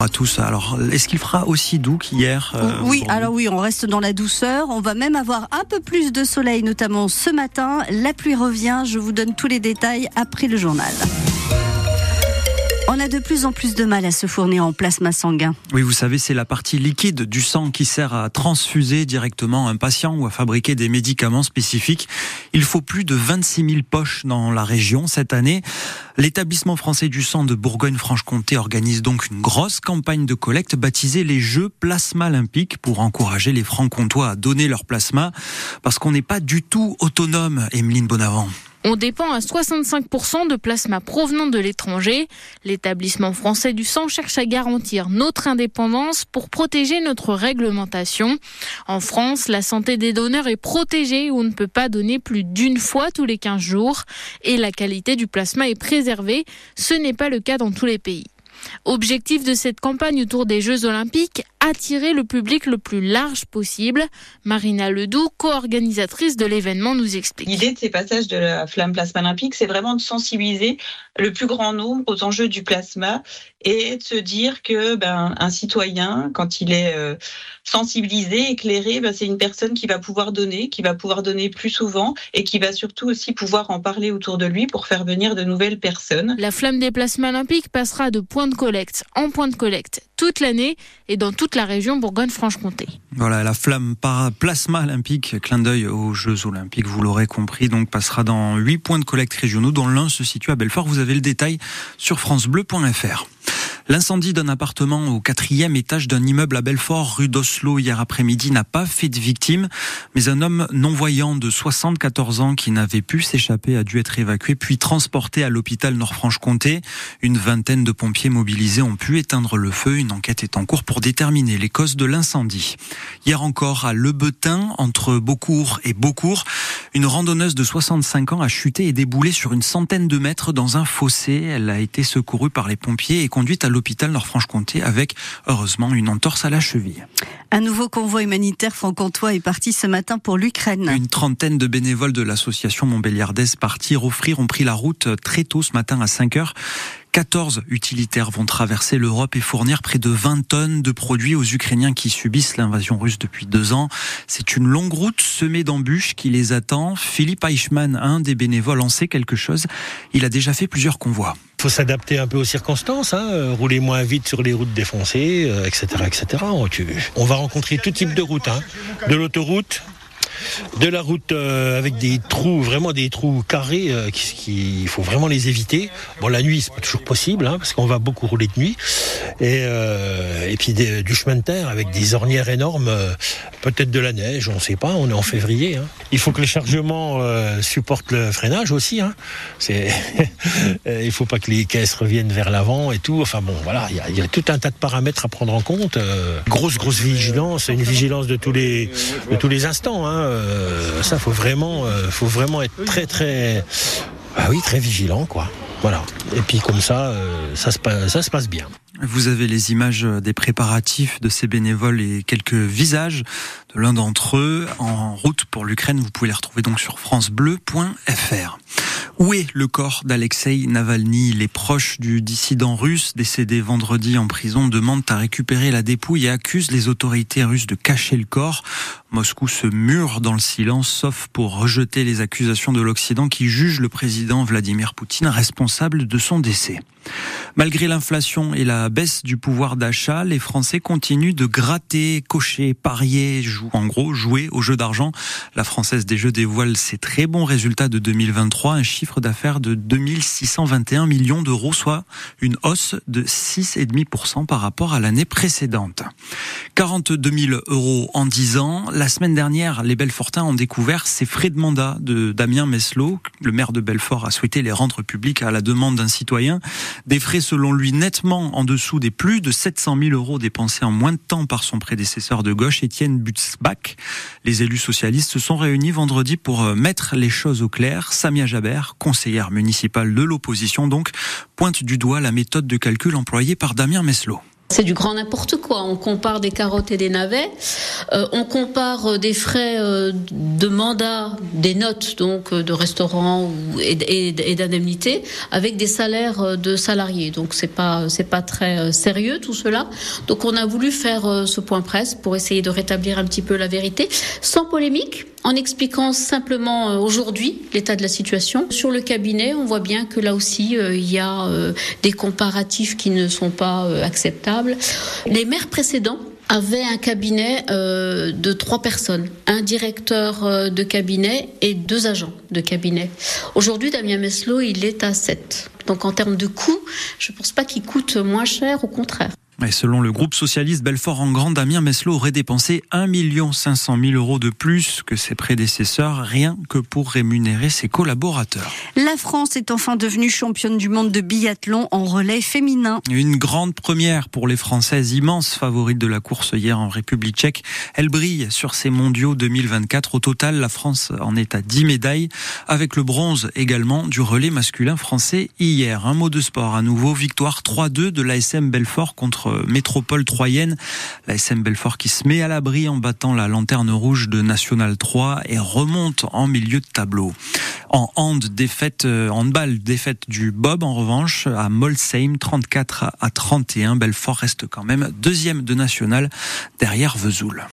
à tous. Alors, est-ce qu'il fera aussi doux qu'hier euh, Oui, alors oui, on reste dans la douceur. On va même avoir un peu plus de soleil, notamment ce matin. La pluie revient. Je vous donne tous les détails après le journal. On a de plus en plus de mal à se fournir en plasma sanguin. Oui, vous savez, c'est la partie liquide du sang qui sert à transfuser directement un patient ou à fabriquer des médicaments spécifiques. Il faut plus de 26 000 poches dans la région cette année. L'établissement français du sang de Bourgogne-Franche-Comté organise donc une grosse campagne de collecte baptisée les Jeux Plasma Olympiques pour encourager les francs-comtois à donner leur plasma parce qu'on n'est pas du tout autonome, Emeline Bonavent. On dépend à 65% de plasma provenant de l'étranger. L'établissement français du sang cherche à garantir notre indépendance pour protéger notre réglementation. En France, la santé des donneurs est protégée on ne peut pas donner plus d'une fois tous les 15 jours et la qualité du plasma est préservée. Ce n'est pas le cas dans tous les pays. Objectif de cette campagne autour des Jeux Olympiques, attirer le public le plus large possible. Marina Ledoux, co-organisatrice de l'événement, nous explique. L'idée de ces passages de la flamme plasma olympique, c'est vraiment de sensibiliser le plus grand nombre aux enjeux du plasma et de se dire que ben, un citoyen, quand il est euh, sensibilisé, éclairé, ben, c'est une personne qui va pouvoir donner, qui va pouvoir donner plus souvent et qui va surtout aussi pouvoir en parler autour de lui pour faire venir de nouvelles personnes. La flamme des plasmas olympiques passera de point de collecte en point de collecte toute l'année et dans toute la région Bourgogne-Franche-Comté. Voilà, la flamme par plasma olympique, clin d'œil aux Jeux olympiques, vous l'aurez compris, donc passera dans huit points de collecte régionaux, dont l'un se situe à Belfort. Vous avez le détail sur francebleu.fr. L'incendie d'un appartement au quatrième étage d'un immeuble à Belfort, rue d'Oslo, hier après-midi, n'a pas fait de victime, mais un homme non-voyant de 74 ans qui n'avait pu s'échapper a dû être évacué puis transporté à l'hôpital Nord-Franche-Comté. Une vingtaine de pompiers mobilisés ont pu éteindre le feu. Une enquête est en cours pour déterminer les causes de l'incendie. Hier encore, à Lebetin, entre Beaucourt et Beaucourt, une randonneuse de 65 ans a chuté et déboulé sur une centaine de mètres dans un fossé. Elle a été secourue par les pompiers et conduite à l'hôpital Nord-Franche-Comté avec, heureusement, une entorse à la cheville. Un nouveau convoi humanitaire franc-comtois est parti ce matin pour l'Ukraine. Une trentaine de bénévoles de l'association Montbéliardaise Partir Offrir ont pris la route très tôt ce matin à 5 heures. 14 utilitaires vont traverser l'Europe et fournir près de 20 tonnes de produits aux Ukrainiens qui subissent l'invasion russe depuis deux ans. C'est une longue route semée d'embûches qui les attend. Philippe Eichmann, un des bénévoles, en sait quelque chose. Il a déjà fait plusieurs convois. Il faut s'adapter un peu aux circonstances, hein, euh, rouler moins vite sur les routes défoncées, etc., euh, etc. On va rencontrer tout type de routes, hein. de l'autoroute de la route euh, avec des trous, vraiment des trous carrés, euh, qui, il faut vraiment les éviter. Bon, la nuit, c'est pas toujours possible, hein, parce qu'on va beaucoup rouler de nuit. Et, euh, et puis du chemin de terre avec des ornières énormes, peut-être de la neige, on ne sait pas, on est en février. Hein. Il faut que le chargement supporte le freinage aussi. Hein. C'est il faut pas que les caisses reviennent vers l'avant et tout. Enfin bon, voilà, il y, a, tout un tas de paramètres à prendre en compte. grosse, grosse vigilance, une vigilance de tous les, de tous les instants. Hein. Euh, ça faut vraiment, euh, faut vraiment être très très, ah oui, très vigilant quoi. Voilà. Et puis comme ça, euh, ça se passe, ça se passe bien. Vous avez les images des préparatifs de ces bénévoles et quelques visages de l'un d'entre eux en route pour l'Ukraine. Vous pouvez les retrouver donc sur francebleu.fr. Où est le corps d'Alexei Navalny? Les proches du dissident russe décédé vendredi en prison demandent à récupérer la dépouille et accusent les autorités russes de cacher le corps. Moscou se mure dans le silence, sauf pour rejeter les accusations de l'Occident qui juge le président Vladimir Poutine responsable de son décès. Malgré l'inflation et la baisse du pouvoir d'achat, les Français continuent de gratter, cocher, parier, jouer, en gros jouer au jeu d'argent. La Française des Jeux dévoile ses très bons résultats de 2023, un chiffre d'affaires de 2621 millions d'euros, soit une hausse de 6,5% par rapport à l'année précédente. 42 000 euros en 10 ans. La semaine dernière, les Belfortins ont découvert ces frais de mandat de Damien Meslot. Le maire de Belfort a souhaité les rendre publics à la demande d'un citoyen. Des frais selon lui nettement en dessous des plus de 700 000 euros dépensés en moins de temps par son prédécesseur de gauche, Étienne Butzbach. Les élus socialistes se sont réunis vendredi pour euh, mettre les choses au clair. Samia Jaber, conseillère municipale de l'opposition donc, pointe du doigt la méthode de calcul employée par Damien Meslot. C'est du grand n'importe quoi. On compare des carottes et des navets. Euh, on compare euh, des frais euh, de mandat, des notes donc de restaurant et, et, d'indemnité avec des salaires de salariés. Donc c'est pas c'est pas très sérieux tout cela. Donc on a voulu faire ce point presse pour essayer de rétablir un petit peu la vérité, sans polémique, en expliquant simplement aujourd'hui l'état de la situation. Sur le cabinet, on voit bien que là aussi il y a des comparatifs qui ne sont pas acceptables. Les maires précédents avait un cabinet euh, de trois personnes, un directeur euh, de cabinet et deux agents de cabinet. Aujourd'hui, Damien Meslot, il est à sept. Donc en termes de coûts, je ne pense pas qu'il coûte moins cher, au contraire. Et selon le groupe socialiste Belfort en Grand, Damien Meslot aurait dépensé 1 500 000 euros de plus que ses prédécesseurs, rien que pour rémunérer ses collaborateurs. La France est enfin devenue championne du monde de biathlon en relais féminin. Une grande première pour les Françaises, immense favorite de la course hier en République tchèque. Elle brille sur ces mondiaux 2024. Au total, la France en est à 10 médailles, avec le bronze également du relais masculin français hier. Un mot de sport à nouveau, victoire 3-2 de l'ASM Belfort contre métropole troyenne. La SM Belfort qui se met à l'abri en battant la lanterne rouge de National 3 et remonte en milieu de tableau. En hand, défaite, euh, handball, défaite du Bob en revanche à Molsheim, 34 à 31. Belfort reste quand même deuxième de National derrière Vesoul.